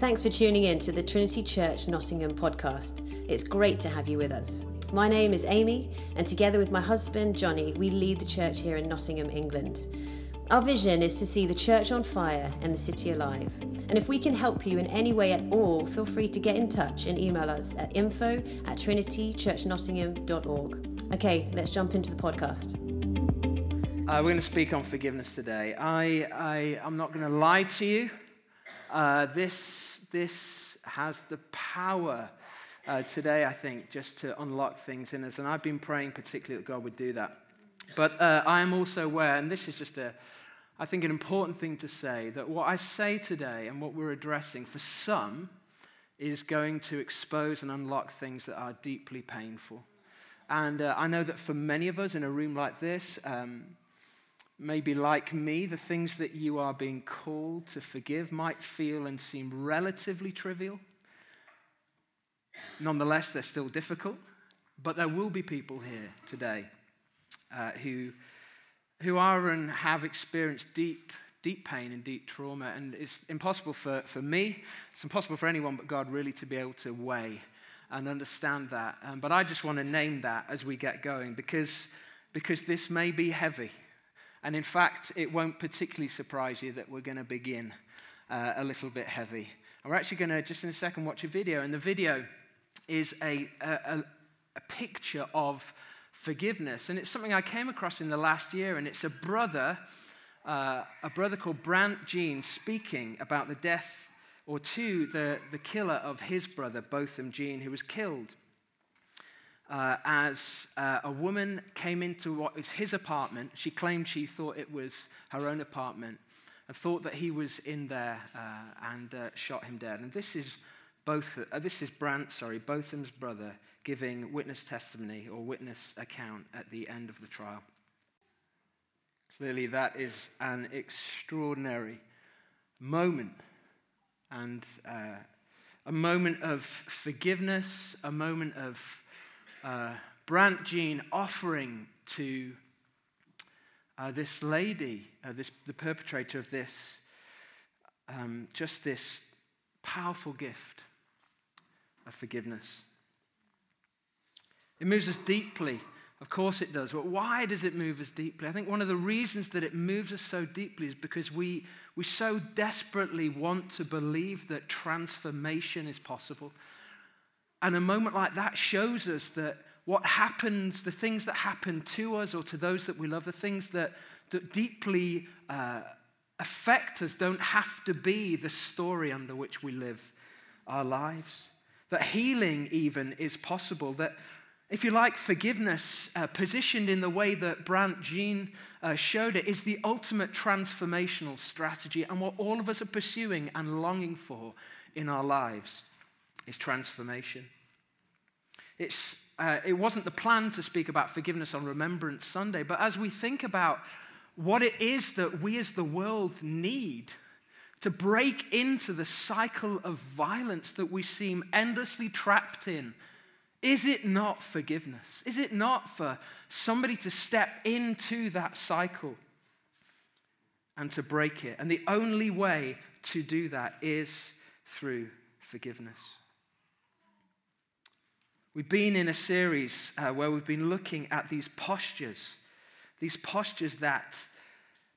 Thanks for tuning in to the Trinity Church Nottingham podcast. It's great to have you with us. My name is Amy, and together with my husband Johnny, we lead the church here in Nottingham, England. Our vision is to see the church on fire and the city alive. And if we can help you in any way at all, feel free to get in touch and email us at info at trinitychurchnottingham.org. Okay, let's jump into the podcast. Uh, we're going to speak on forgiveness today. I, I, I'm not going to lie to you. Uh, this this has the power uh, today, I think, just to unlock things in us. And I've been praying particularly that God would do that. But uh, I am also aware, and this is just a, I think, an important thing to say, that what I say today and what we're addressing for some is going to expose and unlock things that are deeply painful. And uh, I know that for many of us in a room like this, um, maybe like me, the things that you are being called to forgive might feel and seem relatively trivial. Nonetheless, they're still difficult. But there will be people here today uh, who, who are and have experienced deep, deep pain and deep trauma. And it's impossible for, for me, it's impossible for anyone but God really to be able to weigh and understand that. Um, but I just want to name that as we get going because, because this may be heavy. And in fact, it won't particularly surprise you that we're going to begin uh, a little bit heavy. And we're actually going to, just in a second, watch a video. And the video is a, a, a picture of forgiveness. And it's something I came across in the last year. And it's a brother, uh, a brother called Brant Jean, speaking about the death, or to the, the killer of his brother, Botham Jean, who was killed uh, as uh, a woman came into what was his apartment. She claimed she thought it was her own apartment and thought that he was in there uh, and uh, shot him dead. And this is both. Uh, this is Brant, sorry, Botham's brother, giving witness testimony or witness account at the end of the trial. Clearly, that is an extraordinary moment and uh, a moment of forgiveness, a moment of uh, Brant Jean offering to uh, this lady, uh, this, the perpetrator of this, um, just this powerful gift of forgiveness. It moves us deeply. Of course it does. But why does it move us deeply? I think one of the reasons that it moves us so deeply is because we, we so desperately want to believe that transformation is possible. And a moment like that shows us that what happens, the things that happen to us or to those that we love, the things that, that deeply uh, affect us, don't have to be the story under which we live our lives. That healing, even, is possible. That, if you like, forgiveness, uh, positioned in the way that Brant Jean uh, showed it, is the ultimate transformational strategy. And what all of us are pursuing and longing for in our lives is transformation. It's, uh, it wasn't the plan to speak about forgiveness on Remembrance Sunday, but as we think about what it is that we as the world need to break into the cycle of violence that we seem endlessly trapped in, is it not forgiveness? Is it not for somebody to step into that cycle and to break it? And the only way to do that is through forgiveness. We've been in a series uh, where we've been looking at these postures, these postures that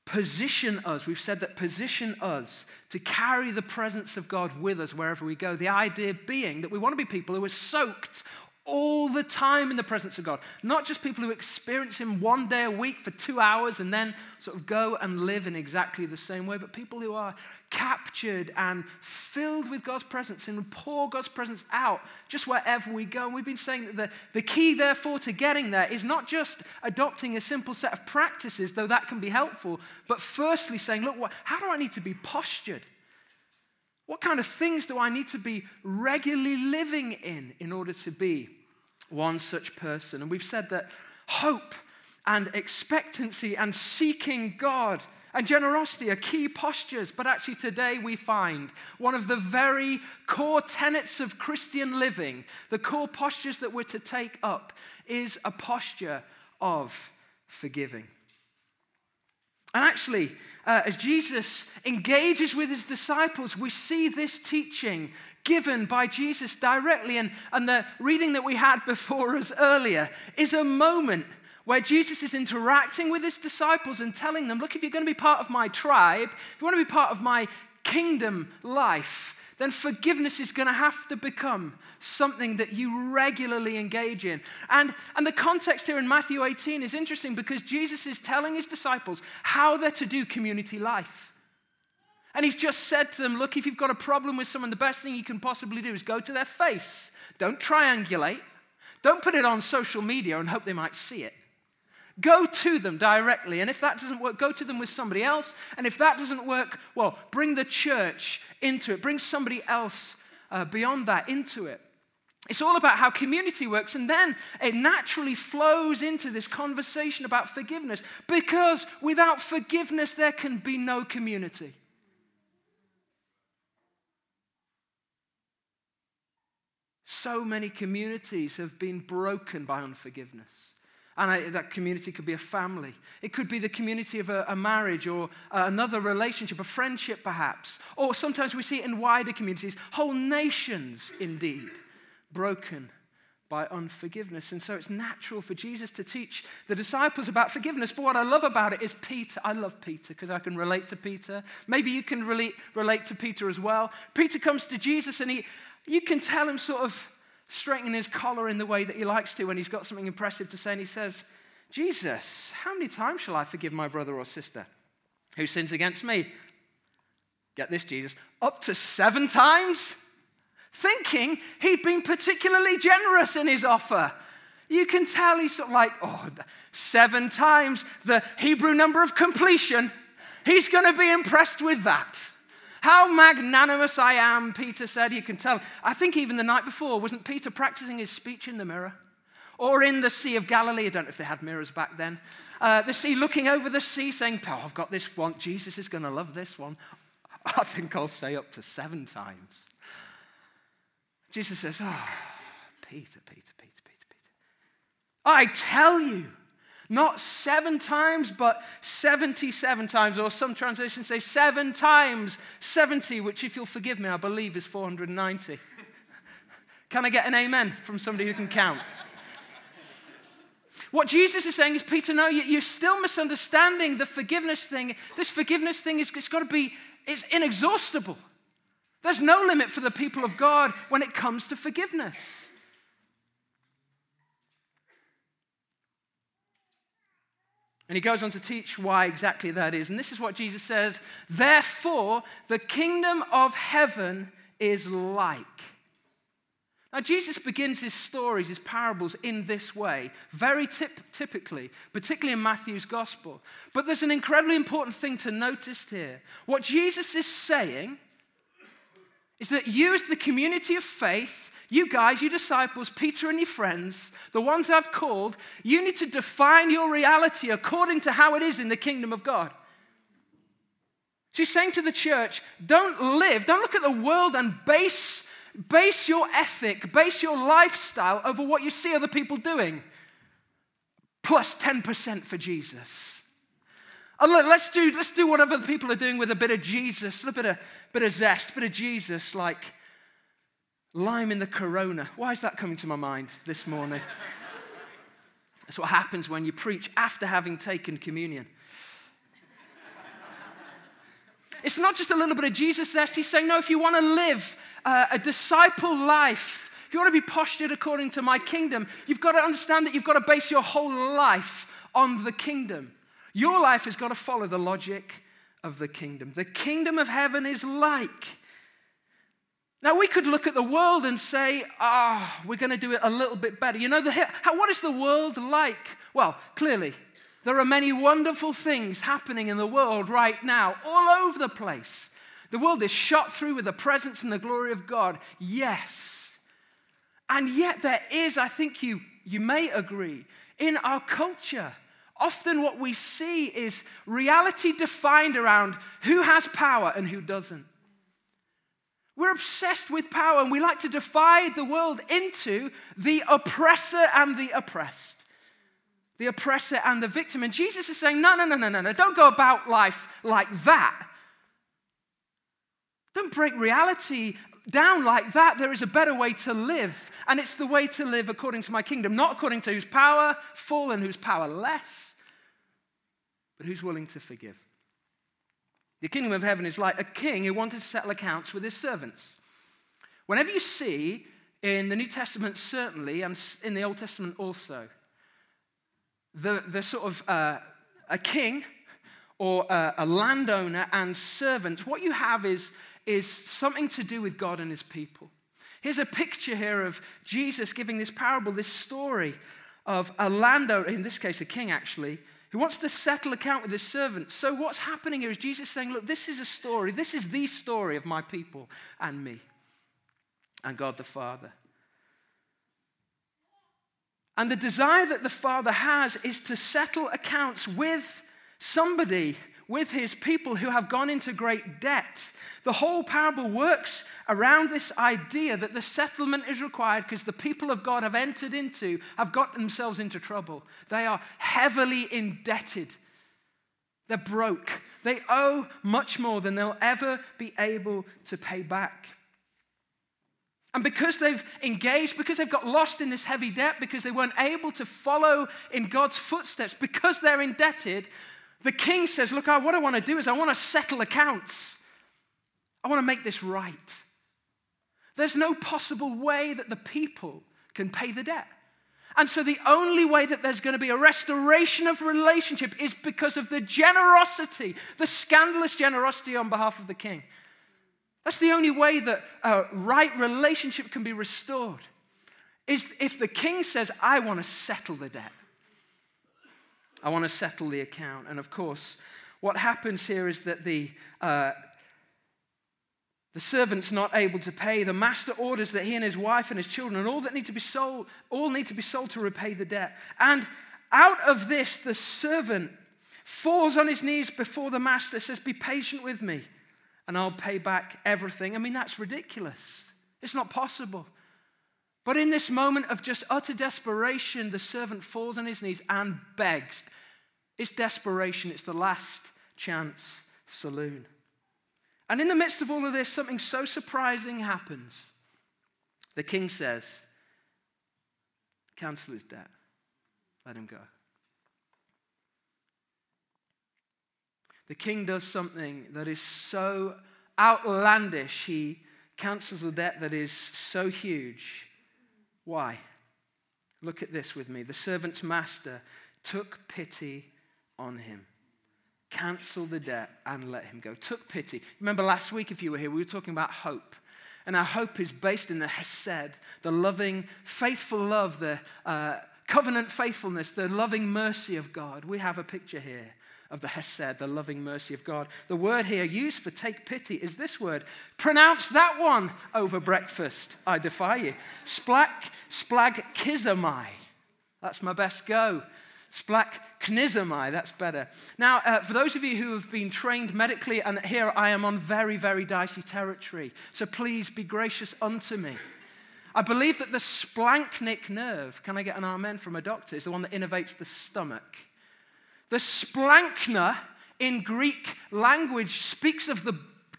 position us. We've said that position us to carry the presence of God with us wherever we go. The idea being that we want to be people who are soaked all the time in the presence of God. Not just people who experience Him one day a week for two hours and then sort of go and live in exactly the same way, but people who are captured and filled with God's presence and pour God's presence out just wherever we go. And we've been saying that the, the key, therefore, to getting there is not just adopting a simple set of practices, though that can be helpful, but firstly saying, look, what, how do I need to be postured? What kind of things do I need to be regularly living in in order to be one such person? And we've said that hope and expectancy and seeking God and generosity are key postures, but actually today we find one of the very core tenets of Christian living, the core postures that we're to take up, is a posture of forgiving. And actually, uh, as Jesus engages with his disciples, we see this teaching given by Jesus directly. And, and the reading that we had before us earlier is a moment where Jesus is interacting with his disciples and telling them, Look, if you're going to be part of my tribe, if you want to be part of my kingdom life, then forgiveness is going to have to become something that you regularly engage in. And, and the context here in Matthew 18 is interesting because Jesus is telling his disciples how they're to do community life. And he's just said to them, Look, if you've got a problem with someone, the best thing you can possibly do is go to their face. Don't triangulate. Don't put it on social media and hope they might see it. Go to them directly. And if that doesn't work, go to them with somebody else. And if that doesn't work, well, bring the church into it. Bring somebody else uh, beyond that into it. It's all about how community works, and then it naturally flows into this conversation about forgiveness because without forgiveness, there can be no community. So many communities have been broken by unforgiveness. And I, that community could be a family. It could be the community of a, a marriage or uh, another relationship, a friendship perhaps. Or sometimes we see it in wider communities, whole nations indeed, broken by unforgiveness. And so it's natural for Jesus to teach the disciples about forgiveness. But what I love about it is Peter. I love Peter because I can relate to Peter. Maybe you can relate, relate to Peter as well. Peter comes to Jesus and he, you can tell him sort of straightening his collar in the way that he likes to when he's got something impressive to say. And he says, Jesus, how many times shall I forgive my brother or sister who sins against me? Get this, Jesus, up to seven times? Thinking he'd been particularly generous in his offer. You can tell he's sort of like, oh, seven times the Hebrew number of completion. He's going to be impressed with that. How magnanimous I am, Peter said. You can tell. I think even the night before, wasn't Peter practicing his speech in the mirror? Or in the Sea of Galilee. I don't know if they had mirrors back then. Uh, the sea, looking over the sea, saying, Oh, I've got this one. Jesus is going to love this one. I think I'll say up to seven times. Jesus says, Oh, Peter, Peter, Peter, Peter, Peter. I tell you, not seven times, but 77 times, or some translations say seven times 70, which, if you'll forgive me, I believe is 490. Can I get an amen from somebody who can count? What Jesus is saying is, Peter, no, you're still misunderstanding the forgiveness thing. This forgiveness thing is it's got to be, it's inexhaustible. There's no limit for the people of God when it comes to forgiveness. And he goes on to teach why exactly that is. And this is what Jesus says Therefore, the kingdom of heaven is like. Now, Jesus begins his stories, his parables in this way, very tip- typically, particularly in Matthew's gospel. But there's an incredibly important thing to notice here. What Jesus is saying is that you, as the community of faith, you guys, you disciples, Peter and your friends, the ones I've called, you need to define your reality according to how it is in the kingdom of God. She's saying to the church, don't live, don't look at the world and base, base your ethic, base your lifestyle over what you see other people doing. Plus 10% for Jesus. Let's do, let's do what other people are doing with a bit of Jesus, a bit of, bit of zest, a bit of Jesus, like lime in the corona. Why is that coming to my mind this morning? That's what happens when you preach after having taken communion. It's not just a little bit of Jesus zest. He's saying, no, if you want to live uh, a disciple life, if you want to be postured according to my kingdom, you've got to understand that you've got to base your whole life on the kingdom. Your life has got to follow the logic of the kingdom. The kingdom of heaven is like now, we could look at the world and say, ah, oh, we're going to do it a little bit better. You know, the, how, what is the world like? Well, clearly, there are many wonderful things happening in the world right now, all over the place. The world is shot through with the presence and the glory of God. Yes. And yet, there is, I think you, you may agree, in our culture, often what we see is reality defined around who has power and who doesn't. We're obsessed with power and we like to divide the world into the oppressor and the oppressed. the oppressor and the victim. And Jesus is saying, no, no, no, no, no, no, don't go about life like that. Don't break reality down like that. There is a better way to live, and it's the way to live according to my kingdom, not according to whose power and whose power less, but who's willing to forgive. The kingdom of heaven is like a king who wanted to settle accounts with his servants. Whenever you see in the New Testament, certainly, and in the Old Testament also, the, the sort of uh, a king or a, a landowner and servants, what you have is, is something to do with God and his people. Here's a picture here of Jesus giving this parable, this story of a landowner, in this case, a king actually, who wants to settle account with his servants. So, what's happening here is Jesus saying, Look, this is a story. This is the story of my people and me and God the Father. And the desire that the Father has is to settle accounts with somebody, with his people who have gone into great debt. The whole parable works around this idea that the settlement is required because the people of God have entered into, have got themselves into trouble. They are heavily indebted. They're broke. They owe much more than they'll ever be able to pay back. And because they've engaged, because they've got lost in this heavy debt, because they weren't able to follow in God's footsteps, because they're indebted, the king says, Look, what I want to do is I want to settle accounts. I want to make this right. There's no possible way that the people can pay the debt. And so the only way that there's going to be a restoration of relationship is because of the generosity, the scandalous generosity on behalf of the king. That's the only way that a right relationship can be restored. Is if the king says, I want to settle the debt. I want to settle the account. And of course, what happens here is that the, uh, the servant's not able to pay. The master orders that he and his wife and his children and all that need to be sold, all need to be sold to repay the debt. And out of this, the servant falls on his knees before the master, says, Be patient with me and I'll pay back everything. I mean, that's ridiculous. It's not possible. But in this moment of just utter desperation, the servant falls on his knees and begs. It's desperation, it's the last chance saloon. And in the midst of all of this, something so surprising happens. The king says, Cancel his debt, let him go. the king does something that is so outlandish. He cancels a debt that is so huge. Why? Look at this with me. The servant's master took pity on him, canceled the debt, and let him go. Took pity. Remember last week, if you were here, we were talking about hope. And our hope is based in the Hesed, the loving, faithful love, the uh, covenant faithfulness, the loving mercy of God. We have a picture here of the Hesed, the loving mercy of God. The word here used for take pity is this word. Pronounce that one over breakfast. I defy you. Splak, splag, kizamai. That's my best go. Splak knizamai, that's better. Now, uh, for those of you who have been trained medically, and here I am on very, very dicey territory, so please be gracious unto me. I believe that the splanchnic nerve, can I get an amen from a doctor, is the one that innervates the stomach. The splanchna in Greek language speaks of the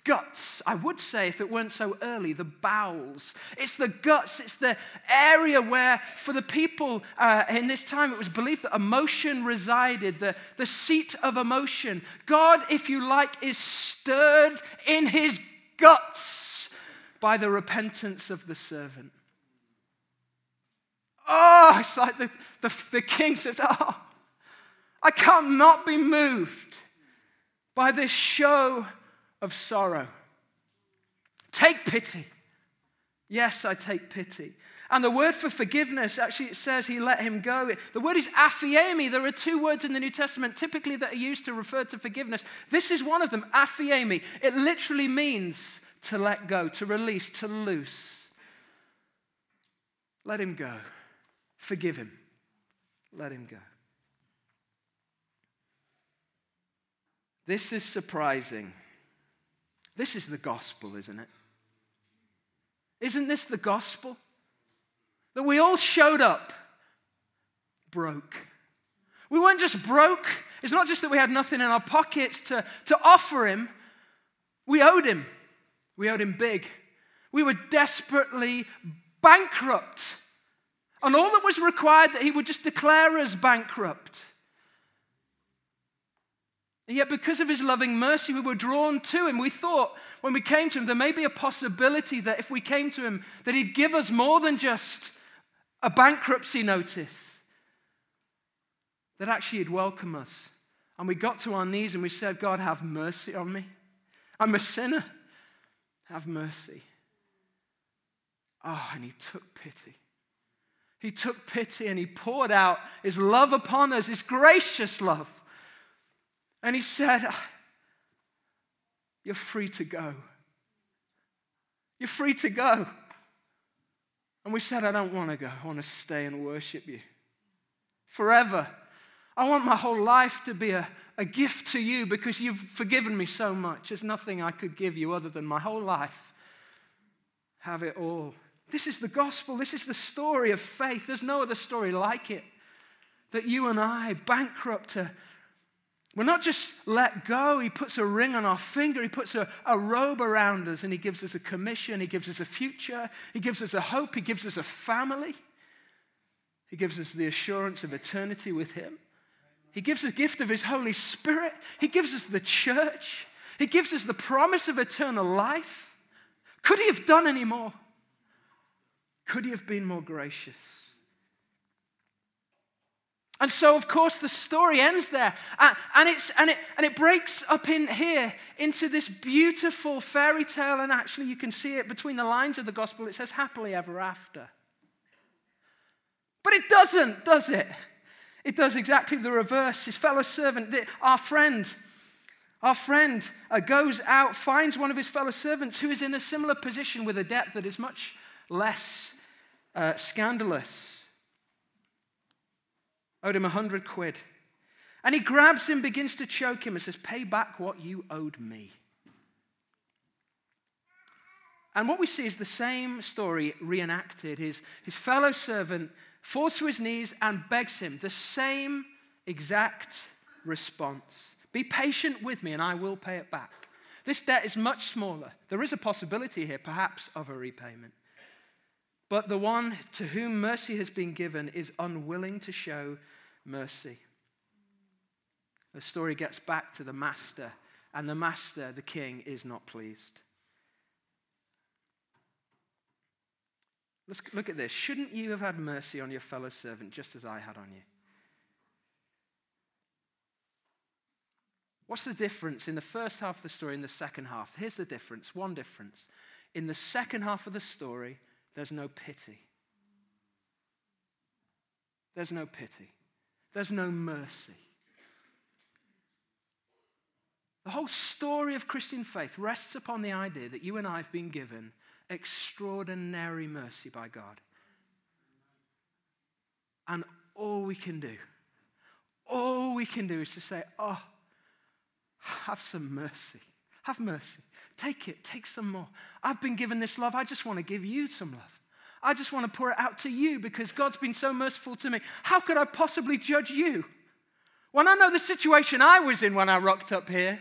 guts. I would say, if it weren't so early, the bowels. It's the guts. It's the area where, for the people uh, in this time, it was believed that emotion resided, the, the seat of emotion. God, if you like, is stirred in his guts by the repentance of the servant. Oh, it's like the, the, the king says, Oh, I can't not be moved by this show of sorrow. Take pity. Yes, I take pity. And the word for forgiveness, actually, it says he let him go. The word is aphiemi. There are two words in the New Testament typically that are used to refer to forgiveness. This is one of them, aphiemi. It literally means to let go, to release, to loose. Let him go. Forgive him. Let him go. This is surprising. This is the gospel, isn't it? Isn't this the gospel? That we all showed up broke. We weren't just broke. It's not just that we had nothing in our pockets to, to offer him, we owed him. We owed him big. We were desperately bankrupt. And all that was required that he would just declare us bankrupt. And yet, because of his loving mercy, we were drawn to him. We thought when we came to him, there may be a possibility that if we came to him, that he'd give us more than just a bankruptcy notice, that actually he'd welcome us. And we got to our knees and we said, God, have mercy on me. I'm a sinner. Have mercy. Oh, and he took pity. He took pity and he poured out his love upon us, his gracious love. And he said, You're free to go. You're free to go. And we said, I don't want to go. I want to stay and worship you forever. I want my whole life to be a, a gift to you because you've forgiven me so much. There's nothing I could give you other than my whole life. Have it all. This is the gospel. This is the story of faith. There's no other story like it. That you and I, bankrupt, we're not just let go. He puts a ring on our finger. He puts a, a robe around us and he gives us a commission. He gives us a future. He gives us a hope. He gives us a family. He gives us the assurance of eternity with him. He gives us a gift of his Holy Spirit. He gives us the church. He gives us the promise of eternal life. Could he have done any more? Could he have been more gracious? And so, of course, the story ends there. And, it's, and, it, and it breaks up in here into this beautiful fairy tale. And actually, you can see it between the lines of the gospel. It says, happily ever after. But it doesn't, does it? It does exactly the reverse. His fellow servant, our friend, our friend uh, goes out, finds one of his fellow servants who is in a similar position with a debt that is much less uh, scandalous owed him a hundred quid. And he grabs him, begins to choke him, and says, Pay back what you owed me. And what we see is the same story reenacted. His, his fellow servant falls to his knees and begs him the same exact response Be patient with me, and I will pay it back. This debt is much smaller. There is a possibility here, perhaps, of a repayment. But the one to whom mercy has been given is unwilling to show mercy. The story gets back to the master, and the master, the king, is not pleased. Let's look at this. Shouldn't you have had mercy on your fellow servant just as I had on you? What's the difference in the first half of the story and the second half? Here's the difference one difference. In the second half of the story, there's no pity. There's no pity. There's no mercy. The whole story of Christian faith rests upon the idea that you and I have been given extraordinary mercy by God. And all we can do, all we can do is to say, Oh, have some mercy. Have mercy. Take it. Take some more. I've been given this love. I just want to give you some love. I just want to pour it out to you because God's been so merciful to me. How could I possibly judge you? When I know the situation I was in when I rocked up here,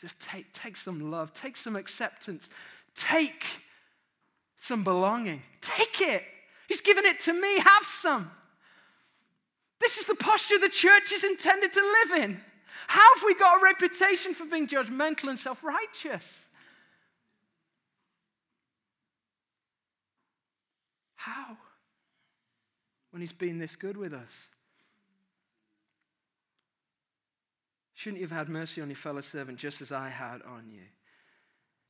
just take, take some love, take some acceptance, take some belonging. Take it. He's given it to me. Have some. This is the posture the church is intended to live in. How have we got a reputation for being judgmental and self righteous? How? When he's been this good with us. Shouldn't you have had mercy on your fellow servant just as I had on you?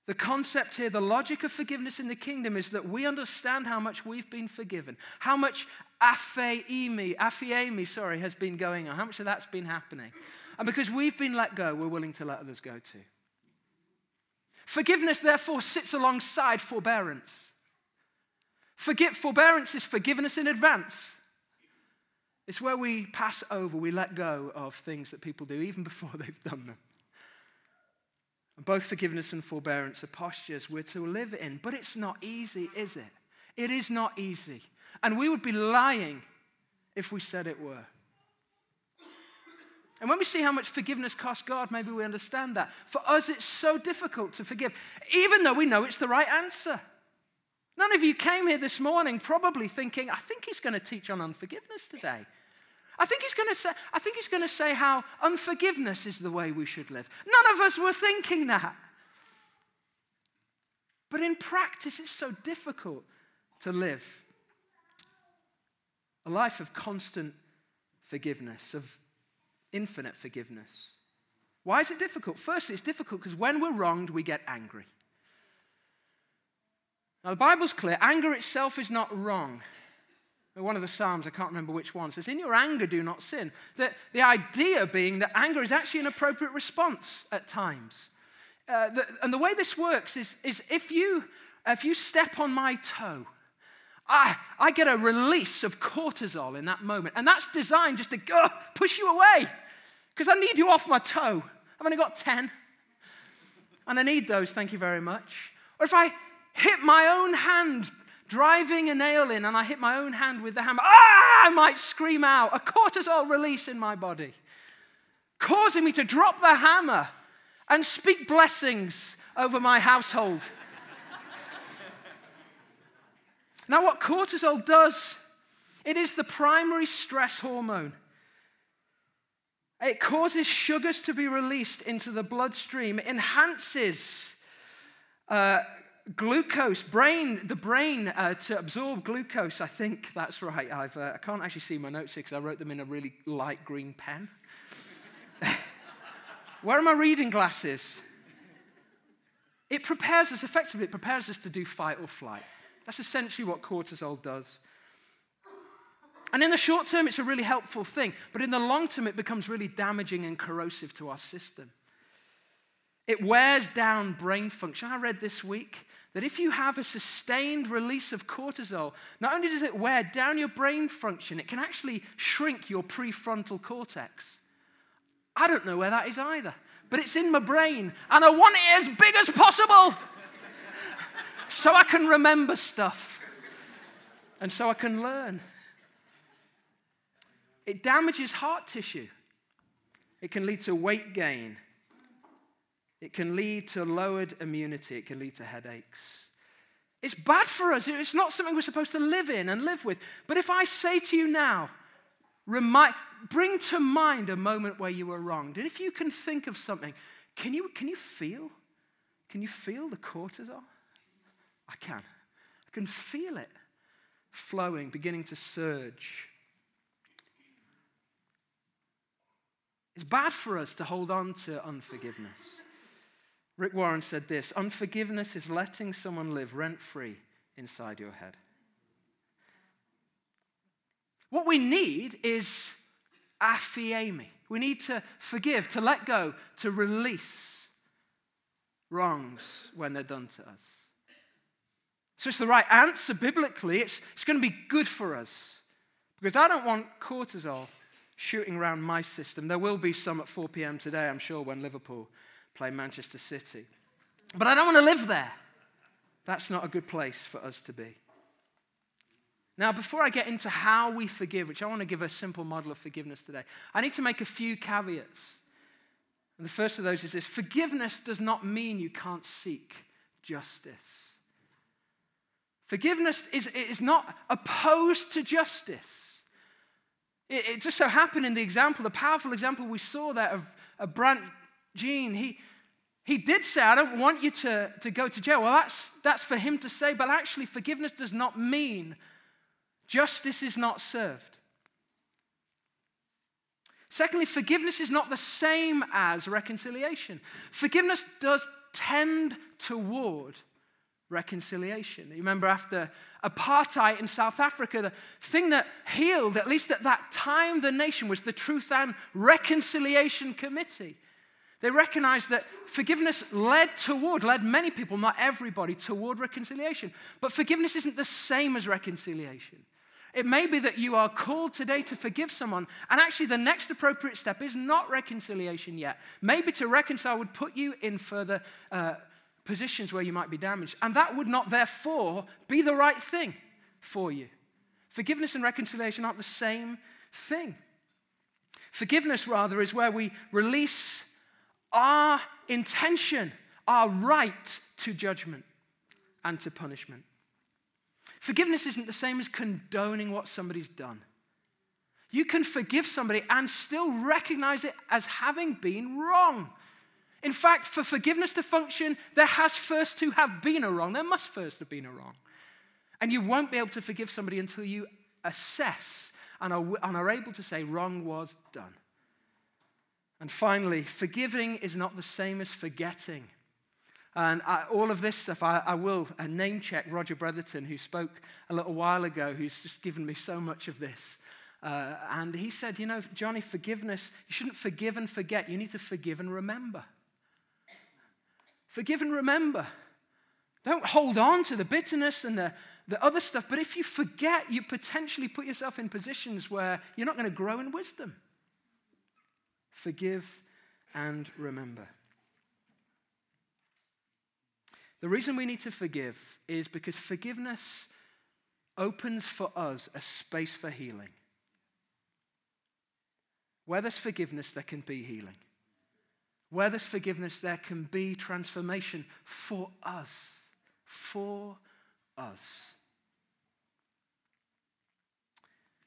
The concept here, the logic of forgiveness in the kingdom is that we understand how much we've been forgiven, how much aphiemi, aphiemi, sorry, has been going on, how much of that's been happening. And because we've been let go, we're willing to let others go too. Forgiveness, therefore, sits alongside forbearance. Forgive, forbearance is forgiveness in advance. It's where we pass over, we let go of things that people do even before they've done them. And both forgiveness and forbearance are postures we're to live in, but it's not easy, is it? It is not easy. And we would be lying if we said it were. And when we see how much forgiveness costs God, maybe we understand that. For us, it's so difficult to forgive, even though we know it's the right answer. None of you came here this morning probably thinking, I think he's going to teach on unforgiveness today. I think he's going to say, I think he's going to say how unforgiveness is the way we should live. None of us were thinking that. But in practice, it's so difficult to live a life of constant forgiveness, of infinite forgiveness. Why is it difficult? Firstly, it's difficult because when we're wronged, we get angry. Now, the Bible's clear anger itself is not wrong. One of the Psalms, I can't remember which one, says, In your anger, do not sin. The, the idea being that anger is actually an appropriate response at times. Uh, the, and the way this works is, is if, you, if you step on my toe, I, I get a release of cortisol in that moment. And that's designed just to push you away because I need you off my toe. I've only got 10. And I need those, thank you very much. Or if I hit my own hand driving a nail in and I hit my own hand with the hammer, ah, I might scream out, a cortisol release in my body, causing me to drop the hammer and speak blessings over my household. now, what cortisol does, it is the primary stress hormone. It causes sugars to be released into the bloodstream, enhances uh, glucose, brain, the brain uh, to absorb glucose. I think that's right. I've, uh, I can't actually see my notes here because I wrote them in a really light green pen. Where are my reading glasses? It prepares us, effectively, it prepares us to do fight or flight. That's essentially what cortisol does. And in the short term, it's a really helpful thing, but in the long term, it becomes really damaging and corrosive to our system. It wears down brain function. I read this week that if you have a sustained release of cortisol, not only does it wear down your brain function, it can actually shrink your prefrontal cortex. I don't know where that is either, but it's in my brain, and I want it as big as possible so I can remember stuff and so I can learn. It damages heart tissue. It can lead to weight gain. It can lead to lowered immunity. It can lead to headaches. It's bad for us. It's not something we're supposed to live in and live with. But if I say to you now, remind, bring to mind a moment where you were wronged, and if you can think of something, can you, can you feel? Can you feel the cortisol? I can. I can feel it flowing, beginning to surge. It's bad for us to hold on to unforgiveness. Rick Warren said this Unforgiveness is letting someone live rent free inside your head. What we need is aphiemi. We need to forgive, to let go, to release wrongs when they're done to us. So it's the right answer biblically. It's, it's going to be good for us. Because I don't want cortisol shooting around my system. There will be some at 4 p.m. today, I'm sure, when Liverpool play Manchester City. But I don't want to live there. That's not a good place for us to be. Now, before I get into how we forgive, which I want to give a simple model of forgiveness today, I need to make a few caveats. And the first of those is this forgiveness does not mean you can't seek justice. Forgiveness is, is not opposed to justice. It, it, just so happened in the example, the powerful example we saw there of, a Brant Jean, he, he did say, I don't want you to, to go to jail. Well, that's, that's for him to say, but actually, forgiveness does not mean justice is not served. Secondly, forgiveness is not the same as reconciliation. Forgiveness does tend toward reconciliation. You remember after apartheid in South Africa, the thing that healed, at least at that time, the nation was the Truth and Reconciliation Committee. They recognized that forgiveness led toward, led many people, not everybody, toward reconciliation. But forgiveness isn't the same as reconciliation. It may be that you are called today to forgive someone, and actually the next appropriate step is not reconciliation yet. Maybe to reconcile would put you in further uh, positions where you might be damaged, and that would not therefore be the right thing for you. Forgiveness and reconciliation aren't the same thing. Forgiveness, rather, is where we release our intention, our right to judgment and to punishment. Forgiveness isn't the same as condoning what somebody's done. You can forgive somebody and still recognize it as having been wrong. In fact, for forgiveness to function, there has first to have been a wrong. There must first have been a wrong. And you won't be able to forgive somebody until you assess and are, and are able to say, wrong was done. And finally, forgiving is not the same as forgetting. And I, all of this stuff, I, I will uh, name check Roger Bretherton, who spoke a little while ago, who's just given me so much of this. Uh, and he said, You know, Johnny, forgiveness, you shouldn't forgive and forget. You need to forgive and remember. Forgive and remember. Don't hold on to the bitterness and the, the other stuff. But if you forget, you potentially put yourself in positions where you're not going to grow in wisdom. Forgive and remember. The reason we need to forgive is because forgiveness opens for us a space for healing. Where there's forgiveness, there can be healing. Where there's forgiveness, there can be transformation for us. For us.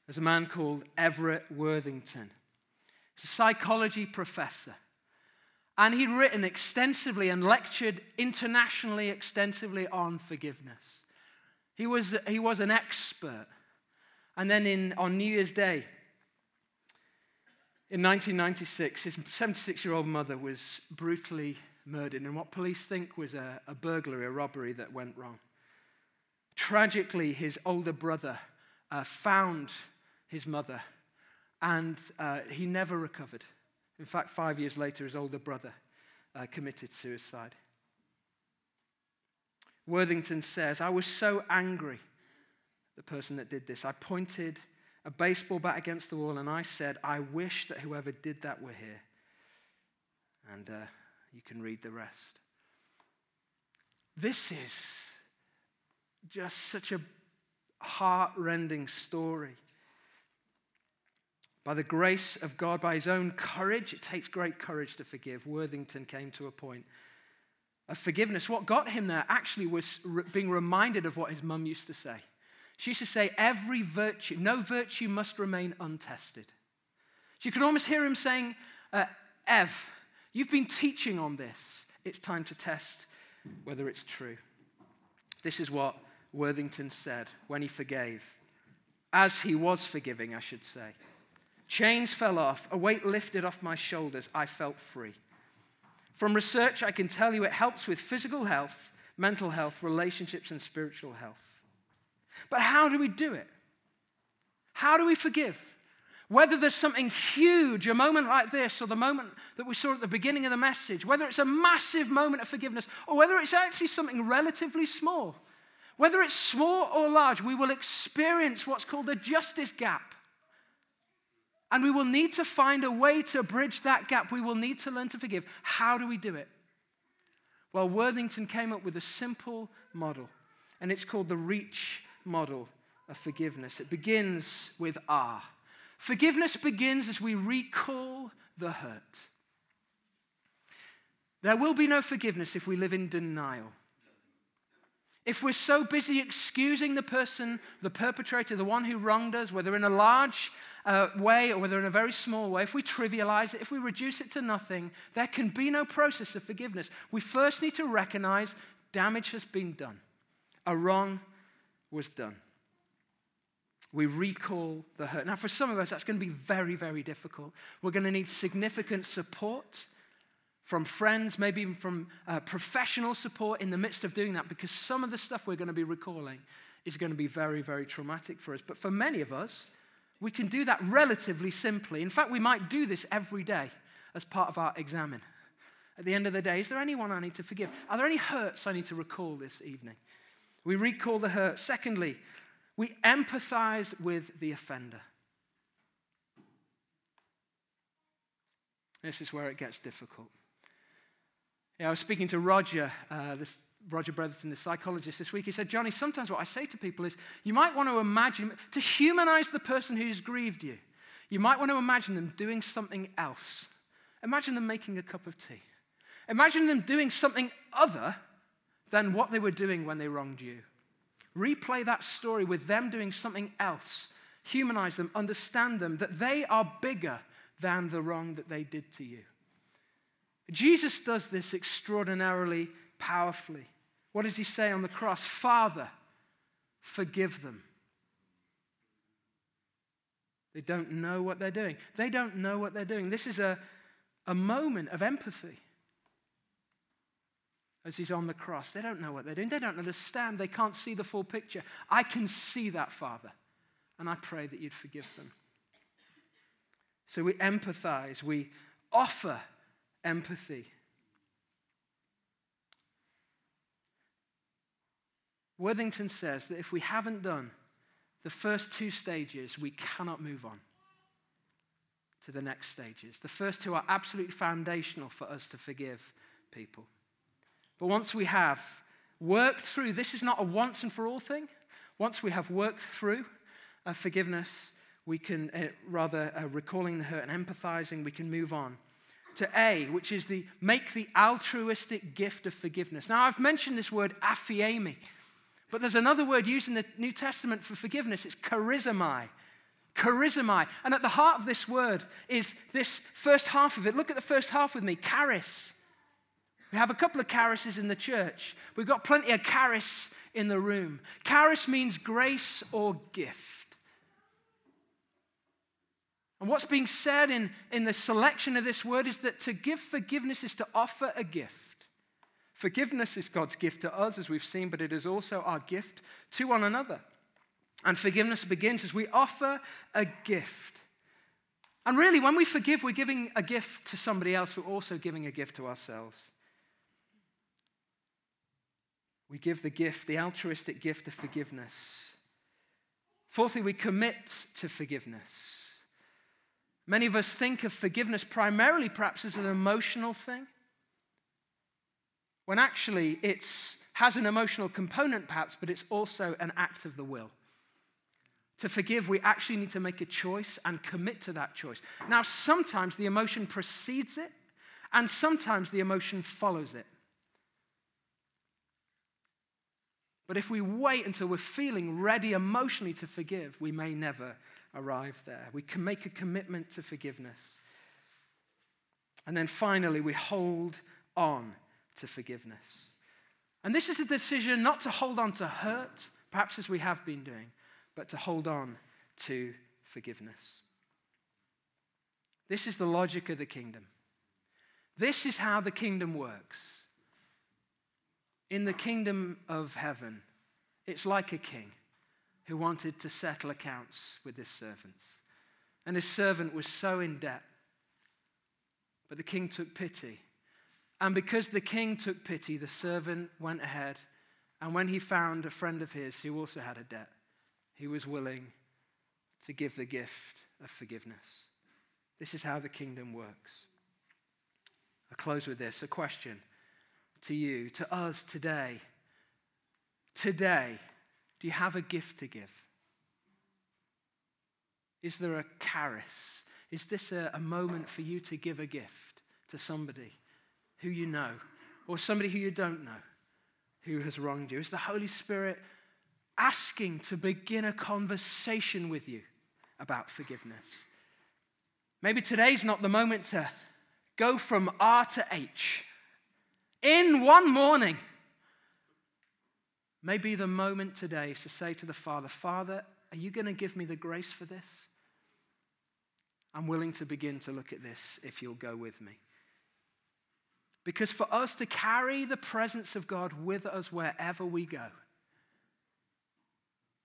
There's a man called Everett Worthington. A psychology professor. And he'd written extensively and lectured internationally extensively on forgiveness. He was, he was an expert. And then in, on New Year's Day, in 1996, his 76 year old mother was brutally murdered in what police think was a, a burglary, a robbery that went wrong. Tragically, his older brother uh, found his mother and uh, he never recovered. In fact, five years later, his older brother uh, committed suicide. Worthington says, I was so angry, the person that did this. I pointed a baseball bat against the wall and I said, I wish that whoever did that were here. And uh, you can read the rest. This is just such a heart rending story. By the grace of God, by his own courage, it takes great courage to forgive. Worthington came to a point of forgiveness. What got him there actually was re- being reminded of what his mum used to say. She used to say, Every virtue, no virtue must remain untested. You could almost hear him saying, uh, Ev, you've been teaching on this. It's time to test whether it's true. This is what Worthington said when he forgave, as he was forgiving, I should say. Chains fell off, a weight lifted off my shoulders. I felt free. From research, I can tell you it helps with physical health, mental health, relationships, and spiritual health. But how do we do it? How do we forgive? Whether there's something huge, a moment like this, or the moment that we saw at the beginning of the message, whether it's a massive moment of forgiveness, or whether it's actually something relatively small, whether it's small or large, we will experience what's called a justice gap. And we will need to find a way to bridge that gap. We will need to learn to forgive. How do we do it? Well, Worthington came up with a simple model, and it's called the REACH model of forgiveness. It begins with R. Forgiveness begins as we recall the hurt. There will be no forgiveness if we live in denial. If we're so busy excusing the person, the perpetrator, the one who wronged us, whether in a large uh, way or whether in a very small way, if we trivialize it, if we reduce it to nothing, there can be no process of forgiveness. We first need to recognize damage has been done, a wrong was done. We recall the hurt. Now, for some of us, that's going to be very, very difficult. We're going to need significant support from friends, maybe even from uh, professional support in the midst of doing that, because some of the stuff we're going to be recalling is going to be very, very traumatic for us. But for many of us, we can do that relatively simply. In fact, we might do this every day as part of our examen. At the end of the day, is there anyone I need to forgive? Are there any hurts I need to recall this evening? We recall the hurt. Secondly, we empathize with the offender. This is where it gets difficult. Yeah, I was speaking to Roger uh, this Roger Bretherton, the psychologist, this week. He said, Johnny, sometimes what I say to people is you might want to imagine, to humanize the person who's grieved you, you might want to imagine them doing something else. Imagine them making a cup of tea. Imagine them doing something other than what they were doing when they wronged you. Replay that story with them doing something else. Humanize them, understand them, that they are bigger than the wrong that they did to you. Jesus does this extraordinarily powerfully. What does he say on the cross? Father, forgive them. They don't know what they're doing. They don't know what they're doing. This is a, a moment of empathy as he's on the cross. They don't know what they're doing. They don't understand. They can't see the full picture. I can see that, Father, and I pray that you'd forgive them. So we empathize, we offer empathy. Worthington says that if we haven't done the first two stages, we cannot move on to the next stages. The first two are absolutely foundational for us to forgive people. But once we have worked through, this is not a once and for all thing. Once we have worked through forgiveness, we can, uh, rather uh, recalling the hurt and empathizing, we can move on to A, which is the make the altruistic gift of forgiveness. Now, I've mentioned this word aphiemi, but there's another word used in the New Testament for forgiveness. It's charizomai. Charizomai. And at the heart of this word is this first half of it. Look at the first half with me charis. We have a couple of charises in the church. We've got plenty of charis in the room. Charis means grace or gift. And what's being said in, in the selection of this word is that to give forgiveness is to offer a gift. Forgiveness is God's gift to us, as we've seen, but it is also our gift to one another. And forgiveness begins as we offer a gift. And really, when we forgive, we're giving a gift to somebody else, we're also giving a gift to ourselves. We give the gift, the altruistic gift of forgiveness. Fourthly, we commit to forgiveness. Many of us think of forgiveness primarily, perhaps, as an emotional thing, when actually it has an emotional component, perhaps, but it's also an act of the will. To forgive, we actually need to make a choice and commit to that choice. Now, sometimes the emotion precedes it, and sometimes the emotion follows it. But if we wait until we're feeling ready emotionally to forgive, we may never arrive there. We can make a commitment to forgiveness. And then finally, we hold on to forgiveness. And this is a decision not to hold on to hurt, perhaps as we have been doing, but to hold on to forgiveness. This is the logic of the kingdom. This is how the kingdom works. In the kingdom of heaven, it's like a king who wanted to settle accounts with his servants. And his servant was so in debt. But the king took pity. And because the king took pity, the servant went ahead. And when he found a friend of his who also had a debt, he was willing to give the gift of forgiveness. This is how the kingdom works. I close with this a question to you, to us today. Today, do you have a gift to give? Is there a charis? Is this a, a, moment for you to give a gift to somebody who you know or somebody who you don't know who has wronged you? Is the Holy Spirit asking to begin a conversation with you about forgiveness? Maybe today's not the moment to go from R to H in one morning Maybe the moment today is to say to the Father, Father, are you going to give me the grace for this? I'm willing to begin to look at this if you'll go with me. Because for us to carry the presence of God with us wherever we go,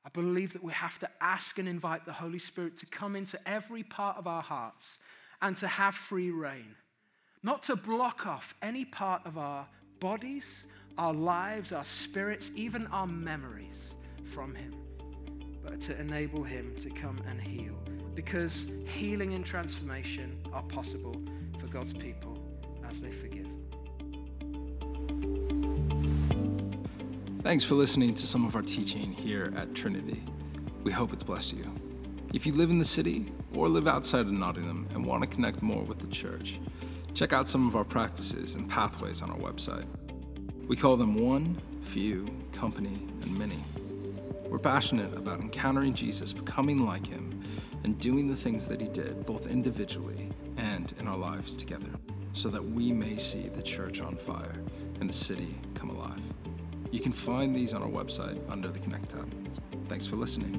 I believe that we have to ask and invite the Holy Spirit to come into every part of our hearts and to have free reign. Not to block off any part of our bodies, our lives, our spirits, even our memories from Him, but to enable Him to come and heal. Because healing and transformation are possible for God's people as they forgive. Thanks for listening to some of our teaching here at Trinity. We hope it's blessed you. If you live in the city or live outside of Nottingham and want to connect more with the church, check out some of our practices and pathways on our website. We call them one, few, company, and many. We're passionate about encountering Jesus, becoming like him, and doing the things that he did, both individually and in our lives together, so that we may see the church on fire and the city come alive. You can find these on our website under the Connect tab. Thanks for listening.